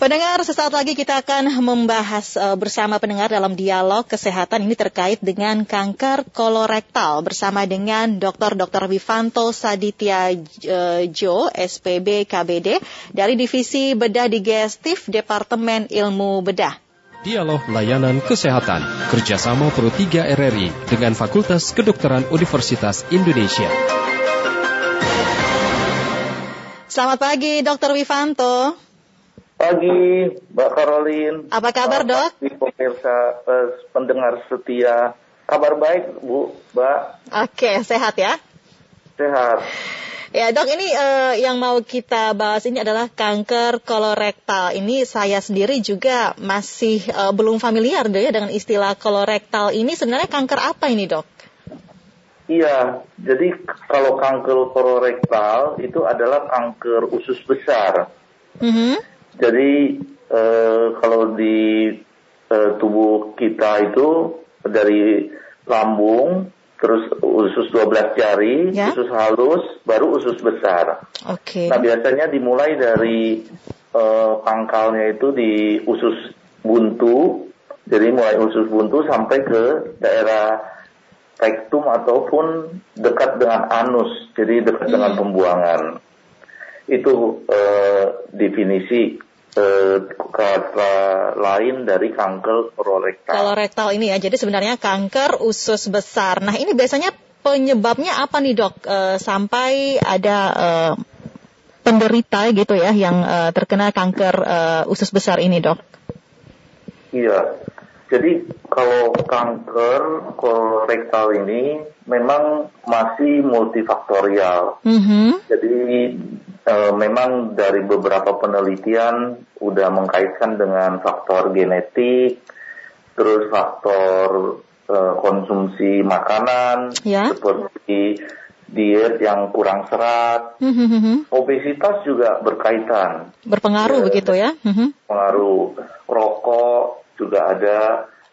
Pendengar, sesaat lagi kita akan membahas uh, bersama pendengar dalam dialog kesehatan ini terkait dengan kanker kolorektal bersama dengan Dr. Dr. Vivanto Saditya uh, Jo, SPB KBD dari Divisi Bedah Digestif Departemen Ilmu Bedah. Dialog Layanan Kesehatan kerjasama Pro 3 RRI dengan Fakultas Kedokteran Universitas Indonesia. Selamat pagi, Dr. Vivanto. Pagi, Mbak Karolin. Apa kabar, Dok? Di pemirsa eh, pendengar setia. Kabar baik, Bu, Mbak. Oke, sehat ya? Sehat. Ya, Dok, ini uh, yang mau kita bahas ini adalah kanker kolorektal. Ini saya sendiri juga masih uh, belum familiar deh ya dengan istilah kolorektal ini. Sebenarnya kanker apa ini, Dok? Iya, jadi kalau kanker kolorektal itu adalah kanker usus besar. Mm -hmm. Jadi eh, kalau di eh, tubuh kita itu dari lambung, terus usus 12 jari, ya? usus halus, baru usus besar. Oke. Okay. Nah biasanya dimulai dari eh, pangkalnya itu di usus buntu, jadi mulai usus buntu sampai ke daerah rektum ataupun dekat dengan anus, jadi dekat hmm. dengan pembuangan. Itu eh, definisi eh, kata lain dari kanker kolorektal. Kolorektal ini ya, jadi sebenarnya kanker usus besar. Nah ini biasanya penyebabnya apa nih dok? E, sampai ada e, penderita gitu ya yang e, terkena kanker e, usus besar ini dok? Iya, jadi kalau kanker kolorektal ini memang masih multifaktorial. Mm -hmm. Jadi e, memang dari beberapa penelitian udah mengkaitkan dengan faktor genetik, terus faktor e, konsumsi makanan ya. seperti diet yang kurang serat, mm-hmm. obesitas juga berkaitan. Berpengaruh ya, begitu ya? Mm-hmm. Pengaruh rokok juga ada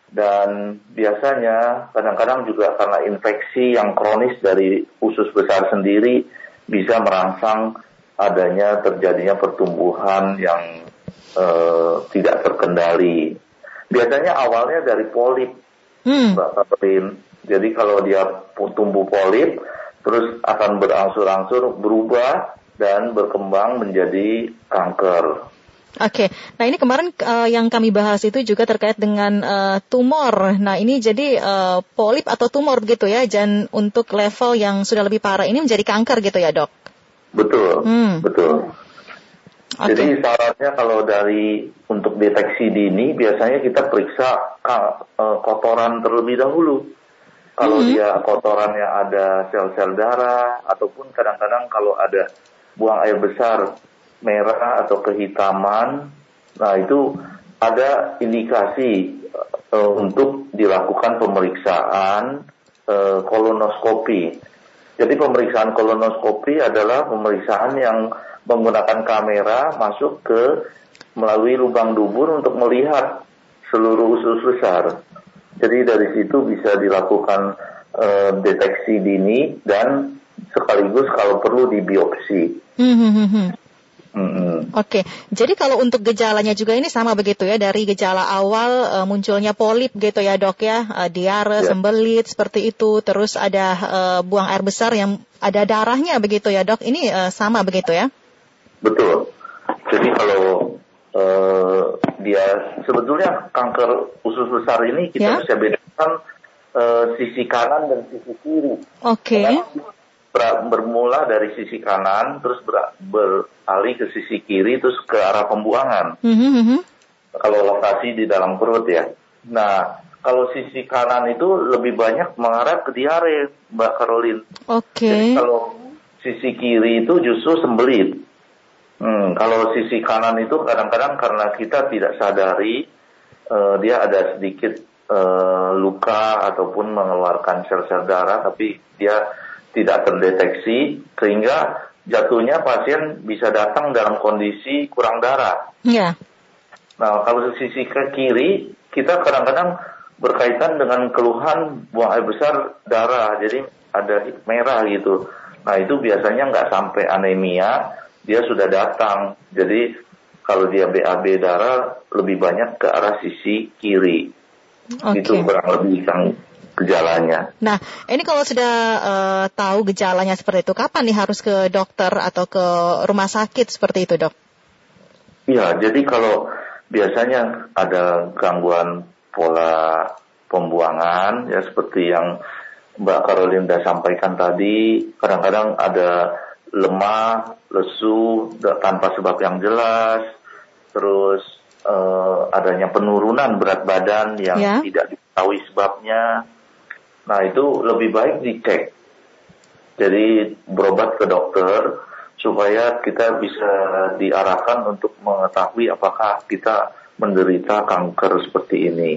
dan biasanya kadang-kadang juga karena infeksi yang kronis dari usus besar sendiri bisa merangsang adanya terjadinya pertumbuhan yang uh, tidak terkendali. Biasanya awalnya dari polip, hmm. Mbak Katrin. Jadi kalau dia tumbuh polip, terus akan berangsur-angsur berubah dan berkembang menjadi kanker. Oke, nah ini kemarin uh, yang kami bahas itu juga terkait dengan uh, tumor. Nah ini jadi uh, polip atau tumor gitu ya, dan untuk level yang sudah lebih parah ini menjadi kanker gitu ya dok? Betul, hmm. betul. Okay. Jadi syaratnya kalau dari untuk deteksi dini biasanya kita periksa uh, kotoran terlebih dahulu. Kalau hmm. dia kotorannya ada sel-sel darah ataupun kadang-kadang kalau ada buang air besar merah atau kehitaman, nah itu ada indikasi uh, untuk dilakukan pemeriksaan uh, kolonoskopi. Jadi pemeriksaan kolonoskopi adalah pemeriksaan yang menggunakan kamera masuk ke melalui lubang dubur untuk melihat seluruh usus besar. Jadi dari situ bisa dilakukan uh, deteksi dini dan sekaligus kalau perlu dibiopsi. Hmm, hmm, hmm, hmm. Mm-hmm. Oke, jadi kalau untuk gejalanya juga ini sama begitu ya dari gejala awal uh, munculnya polip gitu ya dok ya, uh, diare, yeah. sembelit seperti itu, terus ada uh, buang air besar yang ada darahnya begitu ya dok, ini uh, sama begitu ya? Betul. Jadi kalau uh, dia sebetulnya kanker usus besar ini kita yeah? bisa bedakan uh, sisi kanan dan sisi kiri. Oke. Okay bermula dari sisi kanan, terus ber, beralih ke sisi kiri, terus ke arah pembuangan. Mm -hmm. Kalau lokasi di dalam perut ya. Nah, kalau sisi kanan itu lebih banyak mengarah ke diare, Mbak Caroline. Oke. Okay. Jadi kalau sisi kiri itu justru sembelit. Hmm, kalau sisi kanan itu kadang-kadang karena kita tidak sadari uh, dia ada sedikit uh, luka ataupun mengeluarkan sel-sel darah, tapi dia tidak terdeteksi sehingga jatuhnya pasien bisa datang dalam kondisi kurang darah. Iya. Nah, kalau sisi ke kiri kita kadang-kadang berkaitan dengan keluhan buang air besar darah, jadi ada merah gitu. Nah, itu biasanya nggak sampai anemia, dia sudah datang. Jadi kalau dia BAB darah lebih banyak ke arah sisi kiri. Okay. Itu kurang lebih yang gejalanya. Nah, ini kalau sudah uh, tahu gejalanya seperti itu, kapan nih harus ke dokter atau ke rumah sakit seperti itu, dok? Iya, jadi kalau biasanya ada gangguan pola pembuangan, ya seperti yang Mbak Carolinda sampaikan tadi, kadang-kadang ada lemah, lesu, tanpa sebab yang jelas, terus uh, adanya penurunan berat badan yang yeah. tidak diketahui sebabnya. Nah itu lebih baik dicek. Jadi berobat ke dokter supaya kita bisa diarahkan untuk mengetahui apakah kita menderita kanker seperti ini.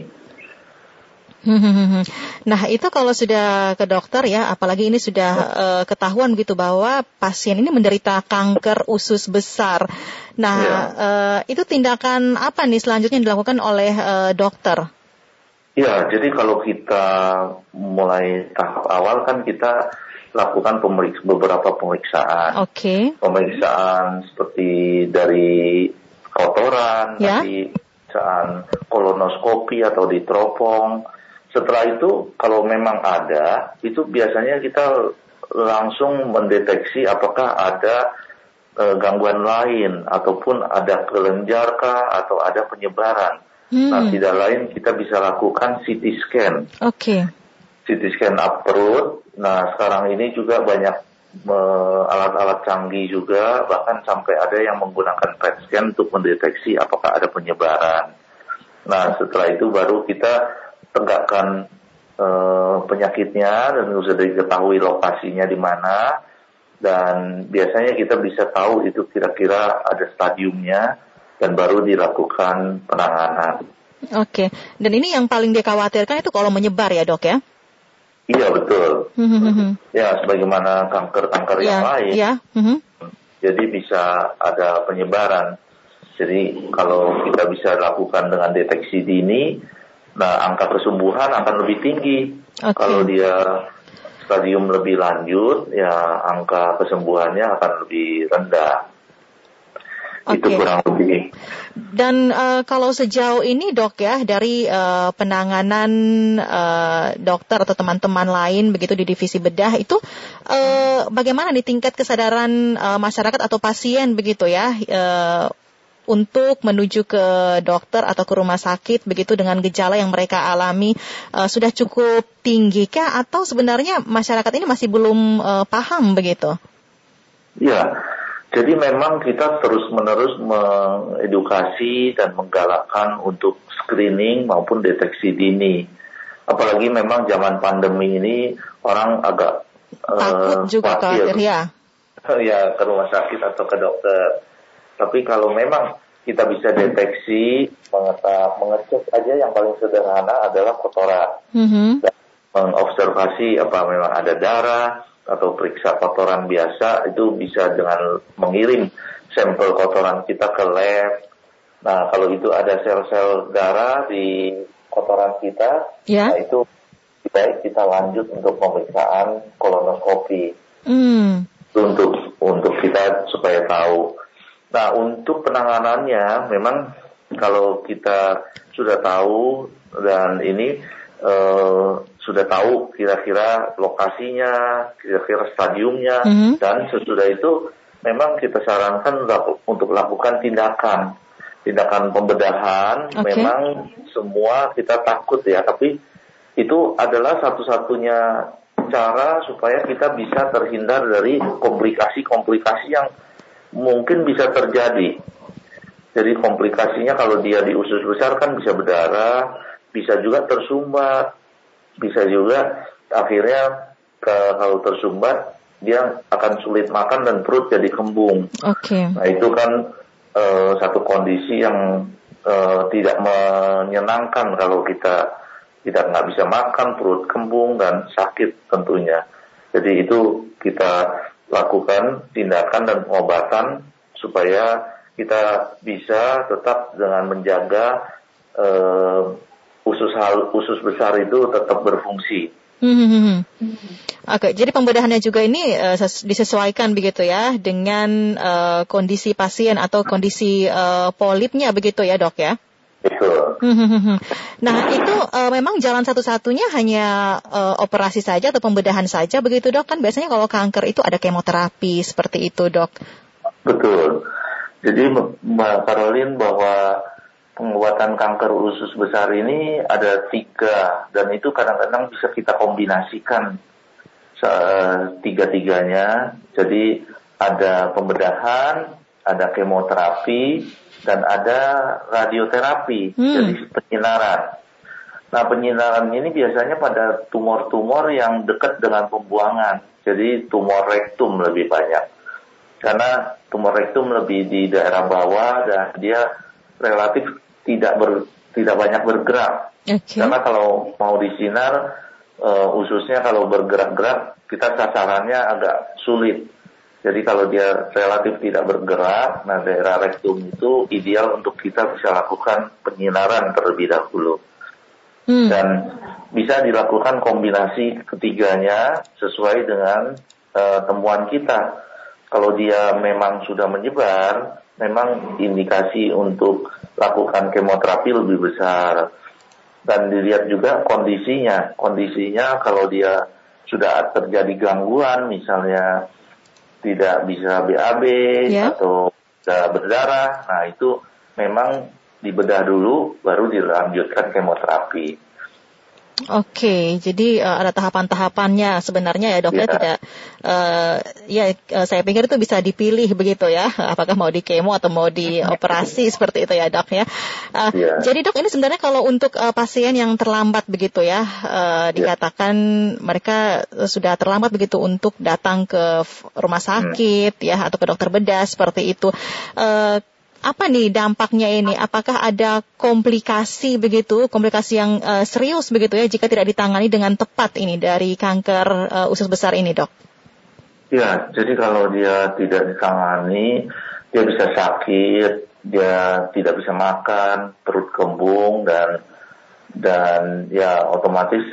Nah itu kalau sudah ke dokter ya, apalagi ini sudah uh, ketahuan gitu bahwa pasien ini menderita kanker usus besar. Nah ya. uh, itu tindakan apa nih selanjutnya dilakukan oleh uh, dokter? Ya, jadi kalau kita mulai tahap awal kan kita lakukan pemeriks beberapa pemeriksaan. Oke. Okay. Pemeriksaan seperti dari kotoran, ya. dari pemeriksaan kolonoskopi atau di teropong setelah itu kalau memang ada, itu biasanya kita langsung mendeteksi apakah ada e, gangguan lain ataupun ada kelenjar atau ada penyebaran. Hmm. Nah, tidak lain kita bisa lakukan CT scan. Oke. Okay. CT scan up perut. Nah, sekarang ini juga banyak alat-alat canggih juga, bahkan sampai ada yang menggunakan PET scan untuk mendeteksi apakah ada penyebaran. Nah, setelah itu baru kita tegakkan uh, penyakitnya dan sudah diketahui lokasinya di mana dan biasanya kita bisa tahu itu kira-kira ada stadiumnya dan baru dilakukan penanganan. Oke, dan ini yang paling dikhawatirkan itu kalau menyebar ya dok ya? Iya betul. Mm-hmm. Ya sebagaimana kanker-kanker yeah, yang lain. Yeah. Mm-hmm. Jadi bisa ada penyebaran. Jadi kalau kita bisa lakukan dengan deteksi dini, Nah, angka kesembuhan akan lebih tinggi. Okay. Kalau dia stadium lebih lanjut, ya angka kesembuhannya akan lebih rendah. Okay. Itu kurang lebih. Dan uh, kalau sejauh ini dok ya dari uh, penanganan uh, dokter atau teman-teman lain begitu di divisi bedah itu uh, bagaimana nih tingkat kesadaran uh, masyarakat atau pasien begitu ya uh, untuk menuju ke dokter atau ke rumah sakit begitu dengan gejala yang mereka alami uh, sudah cukup tinggi kah atau sebenarnya masyarakat ini masih belum uh, paham begitu? Ya, jadi memang kita terus-menerus mengedukasi dan menggalakkan untuk screening maupun deteksi dini. Apalagi memang zaman pandemi ini orang agak takut uh, juga khawatir ya. Ya ke rumah sakit atau ke dokter. Tapi kalau memang kita bisa deteksi, mengetap, mengecek aja yang paling sederhana adalah kotoran. Mm-hmm. Dan mengobservasi apa memang ada darah atau periksa kotoran biasa itu bisa dengan mengirim sampel kotoran kita ke lab. Nah kalau itu ada sel-sel darah di kotoran kita, yeah. nah itu baik kita lanjut untuk pemeriksaan kolonoskopi. Mm. Untuk untuk kita supaya tahu Nah, untuk penanganannya memang kalau kita sudah tahu dan ini uh, sudah tahu kira-kira lokasinya, kira-kira stadiumnya, mm -hmm. dan sesudah itu memang kita sarankan untuk lakukan tindakan, tindakan pembedahan. Okay. Memang semua kita takut ya, tapi itu adalah satu-satunya cara supaya kita bisa terhindar dari komplikasi-komplikasi yang mungkin bisa terjadi. Jadi komplikasinya kalau dia di usus besar kan bisa berdarah, bisa juga tersumbat, bisa juga akhirnya ke, kalau tersumbat dia akan sulit makan dan perut jadi kembung. Oke. Okay. Nah itu kan uh, satu kondisi yang uh, tidak menyenangkan kalau kita tidak nggak bisa makan, perut kembung dan sakit tentunya. Jadi itu kita lakukan tindakan dan pengobatan supaya kita bisa tetap dengan menjaga uh, usus hal usus besar itu tetap berfungsi. Hmm, hmm, hmm. Oke, jadi pembedahannya juga ini uh, disesuaikan begitu ya dengan uh, kondisi pasien atau kondisi uh, polipnya begitu ya dok ya? Betul. nah itu uh, memang jalan satu-satunya hanya uh, operasi saja atau pembedahan saja begitu dok kan biasanya kalau kanker itu ada kemoterapi seperti itu dok. Betul. Jadi Mbak Caroline bahwa penguatan kanker usus besar ini ada tiga dan itu kadang-kadang bisa kita kombinasikan tiga-tiganya. Jadi ada pembedahan, ada kemoterapi, dan ada radioterapi, hmm. jadi penyinaran. Nah penyinaran ini biasanya pada tumor-tumor yang dekat dengan pembuangan, jadi tumor rektum lebih banyak. Karena tumor rektum lebih di daerah bawah dan dia relatif tidak ber, tidak banyak bergerak. Okay. Karena kalau mau disinar uh, ususnya kalau bergerak-gerak kita sasarannya agak sulit. Jadi kalau dia relatif tidak bergerak, nah daerah rektum itu ideal untuk kita bisa lakukan penyinaran terlebih dahulu. Hmm. Dan bisa dilakukan kombinasi ketiganya sesuai dengan uh, temuan kita. Kalau dia memang sudah menyebar, memang indikasi untuk lakukan kemoterapi lebih besar dan dilihat juga kondisinya. Kondisinya kalau dia sudah terjadi gangguan misalnya tidak bisa BAB yeah. atau sudah berdarah, nah itu memang dibedah dulu baru dilanjutkan kemoterapi. Oke, jadi uh, ada tahapan-tahapannya sebenarnya ya dok ya, ya tidak uh, ya uh, saya pikir itu bisa dipilih begitu ya, apakah mau di kemo atau mau dioperasi seperti itu ya dok ya. Uh, ya. Jadi dok ini sebenarnya kalau untuk uh, pasien yang terlambat begitu ya, uh, dikatakan ya. mereka sudah terlambat begitu untuk datang ke rumah sakit hmm. ya atau ke dokter bedah seperti itu. Uh, apa nih dampaknya ini? Apakah ada komplikasi begitu, komplikasi yang uh, serius begitu ya jika tidak ditangani dengan tepat ini dari kanker uh, usus besar ini, dok? Ya, jadi kalau dia tidak ditangani, dia bisa sakit, dia tidak bisa makan, perut kembung dan dan ya otomatis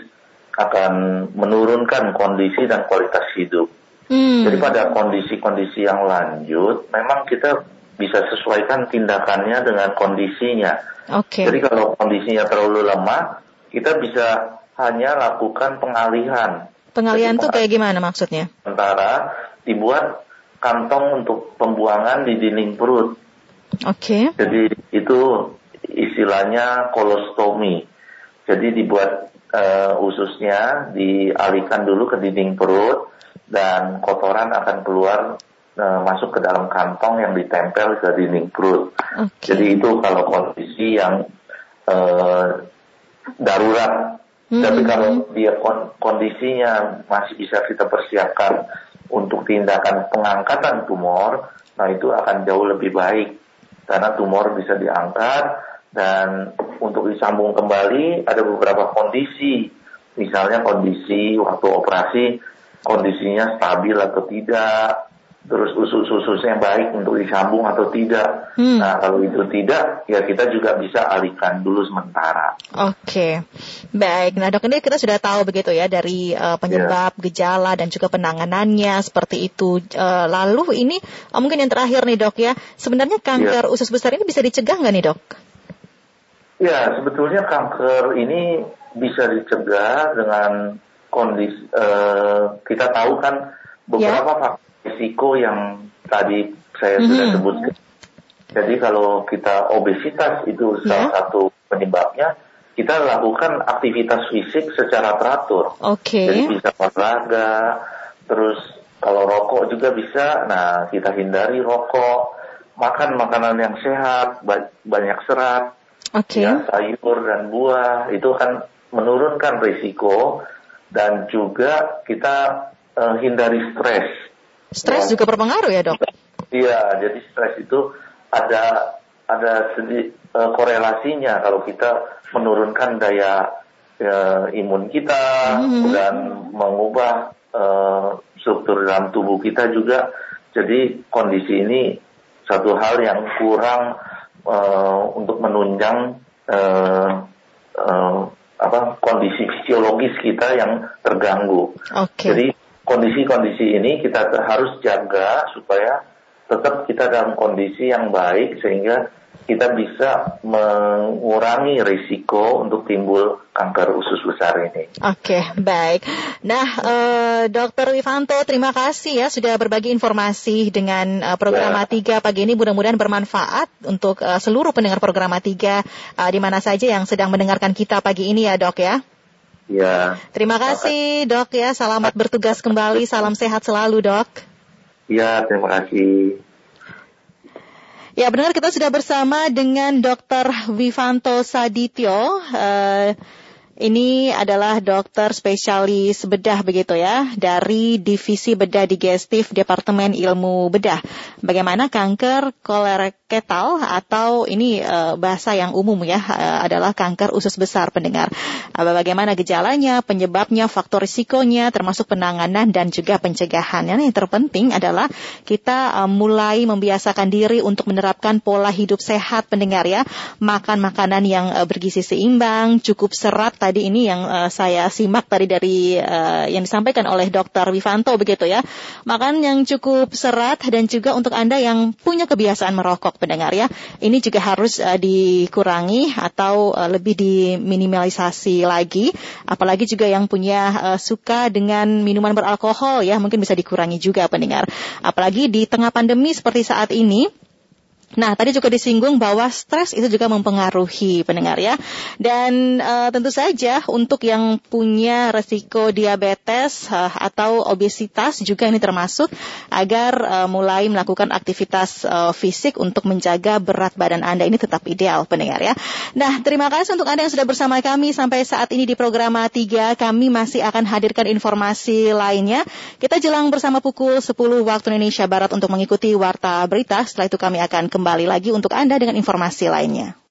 akan menurunkan kondisi dan kualitas hidup. Hmm. Jadi pada kondisi-kondisi yang lanjut, memang kita bisa sesuaikan tindakannya dengan kondisinya. Okay. Jadi kalau kondisinya terlalu lemah, kita bisa hanya lakukan pengalihan. Pengalihan itu kayak gimana maksudnya? Sementara dibuat kantong untuk pembuangan di dinding perut. Oke. Okay. Jadi itu istilahnya kolostomi. Jadi dibuat uh, ususnya dialihkan dulu ke dinding perut dan kotoran akan keluar uh, masuk ke dalam kantong yang ditempel ke dinding perut. Okay. Jadi itu kalau kondisi yang uh, darurat. Mm-hmm. Tapi kalau dia kon- kondisinya masih bisa kita persiapkan untuk tindakan pengangkatan tumor, nah itu akan jauh lebih baik karena tumor bisa diangkat dan untuk disambung kembali ada beberapa kondisi, misalnya kondisi waktu operasi kondisinya stabil atau tidak, terus usus-ususnya baik untuk disambung atau tidak. Hmm. Nah kalau itu tidak, ya kita juga bisa alihkan dulu sementara. Oke, okay. baik. Nah dok ini kita sudah tahu begitu ya dari uh, penyebab, yeah. gejala dan juga penanganannya seperti itu. Uh, lalu ini uh, mungkin yang terakhir nih dok ya, sebenarnya kanker yeah. usus besar ini bisa dicegah nggak nih dok? Ya sebetulnya kanker ini bisa dicegah dengan kondisi uh, kita tahu kan beberapa yeah. faktor risiko yang tadi saya mm-hmm. sudah sebutkan. Jadi kalau kita obesitas itu salah yeah. satu penyebabnya, kita lakukan aktivitas fisik secara teratur. Oke. Okay. Jadi bisa olahraga, terus kalau rokok juga bisa. Nah, kita hindari rokok, makan makanan yang sehat, banyak serat, okay. ya, sayur dan buah itu akan menurunkan risiko dan juga kita uh, hindari stres. Stres juga berpengaruh ya dok? Iya, jadi stres itu ada ada sedi, uh, korelasinya kalau kita menurunkan daya uh, imun kita mm-hmm. dan mengubah uh, struktur dalam tubuh kita juga. Jadi kondisi ini satu hal yang kurang uh, untuk menunjang uh, uh, apa kondisi fisiologis kita yang terganggu. Okay. Jadi kondisi-kondisi ini kita harus jaga supaya tetap kita dalam kondisi yang baik sehingga kita bisa mengurangi risiko untuk timbul kanker usus besar ini. Oke, okay, baik. Nah, uh, Dokter Wifanto, terima kasih ya sudah berbagi informasi dengan uh, program ya. 3 pagi ini. Mudah-mudahan bermanfaat untuk uh, seluruh pendengar program 3 uh, di mana saja yang sedang mendengarkan kita pagi ini ya, Dok ya. Ya. Terima kasih, Dok ya. Selamat bertugas kembali. Salam sehat selalu, Dok. Ya, terima kasih. Ya benar kita sudah bersama dengan Dr. Vivanto Sadityo. Uh, ini adalah dokter spesialis bedah begitu ya dari Divisi Bedah Digestif Departemen Ilmu Bedah. Bagaimana kanker kolorektal atau ini uh, bahasa yang umum ya uh, adalah kanker usus besar pendengar. Uh, bagaimana gejalanya, penyebabnya, faktor risikonya, termasuk penanganan dan juga pencegahannya. Yang terpenting adalah kita uh, mulai membiasakan diri untuk menerapkan pola hidup sehat pendengar ya, makan makanan yang bergizi seimbang, cukup serat tadi ini yang uh, saya simak tadi dari uh, yang disampaikan oleh Dr. Wivanto begitu ya. Makan yang cukup serat dan juga untuk Anda yang punya kebiasaan merokok pendengar ya. Ini juga harus uh, dikurangi atau uh, lebih diminimalisasi lagi. Apalagi juga yang punya uh, suka dengan minuman beralkohol ya, mungkin bisa dikurangi juga pendengar. Apalagi di tengah pandemi seperti saat ini Nah, tadi juga disinggung bahwa stres itu juga mempengaruhi pendengar ya. Dan uh, tentu saja untuk yang punya resiko diabetes uh, atau obesitas juga ini termasuk agar uh, mulai melakukan aktivitas uh, fisik untuk menjaga berat badan Anda ini tetap ideal pendengar ya. Nah, terima kasih untuk Anda yang sudah bersama kami sampai saat ini di program 3. Kami masih akan hadirkan informasi lainnya. Kita jelang bersama pukul 10 waktu Indonesia Barat untuk mengikuti warta berita. Setelah itu kami akan kembali lagi untuk Anda dengan informasi lainnya.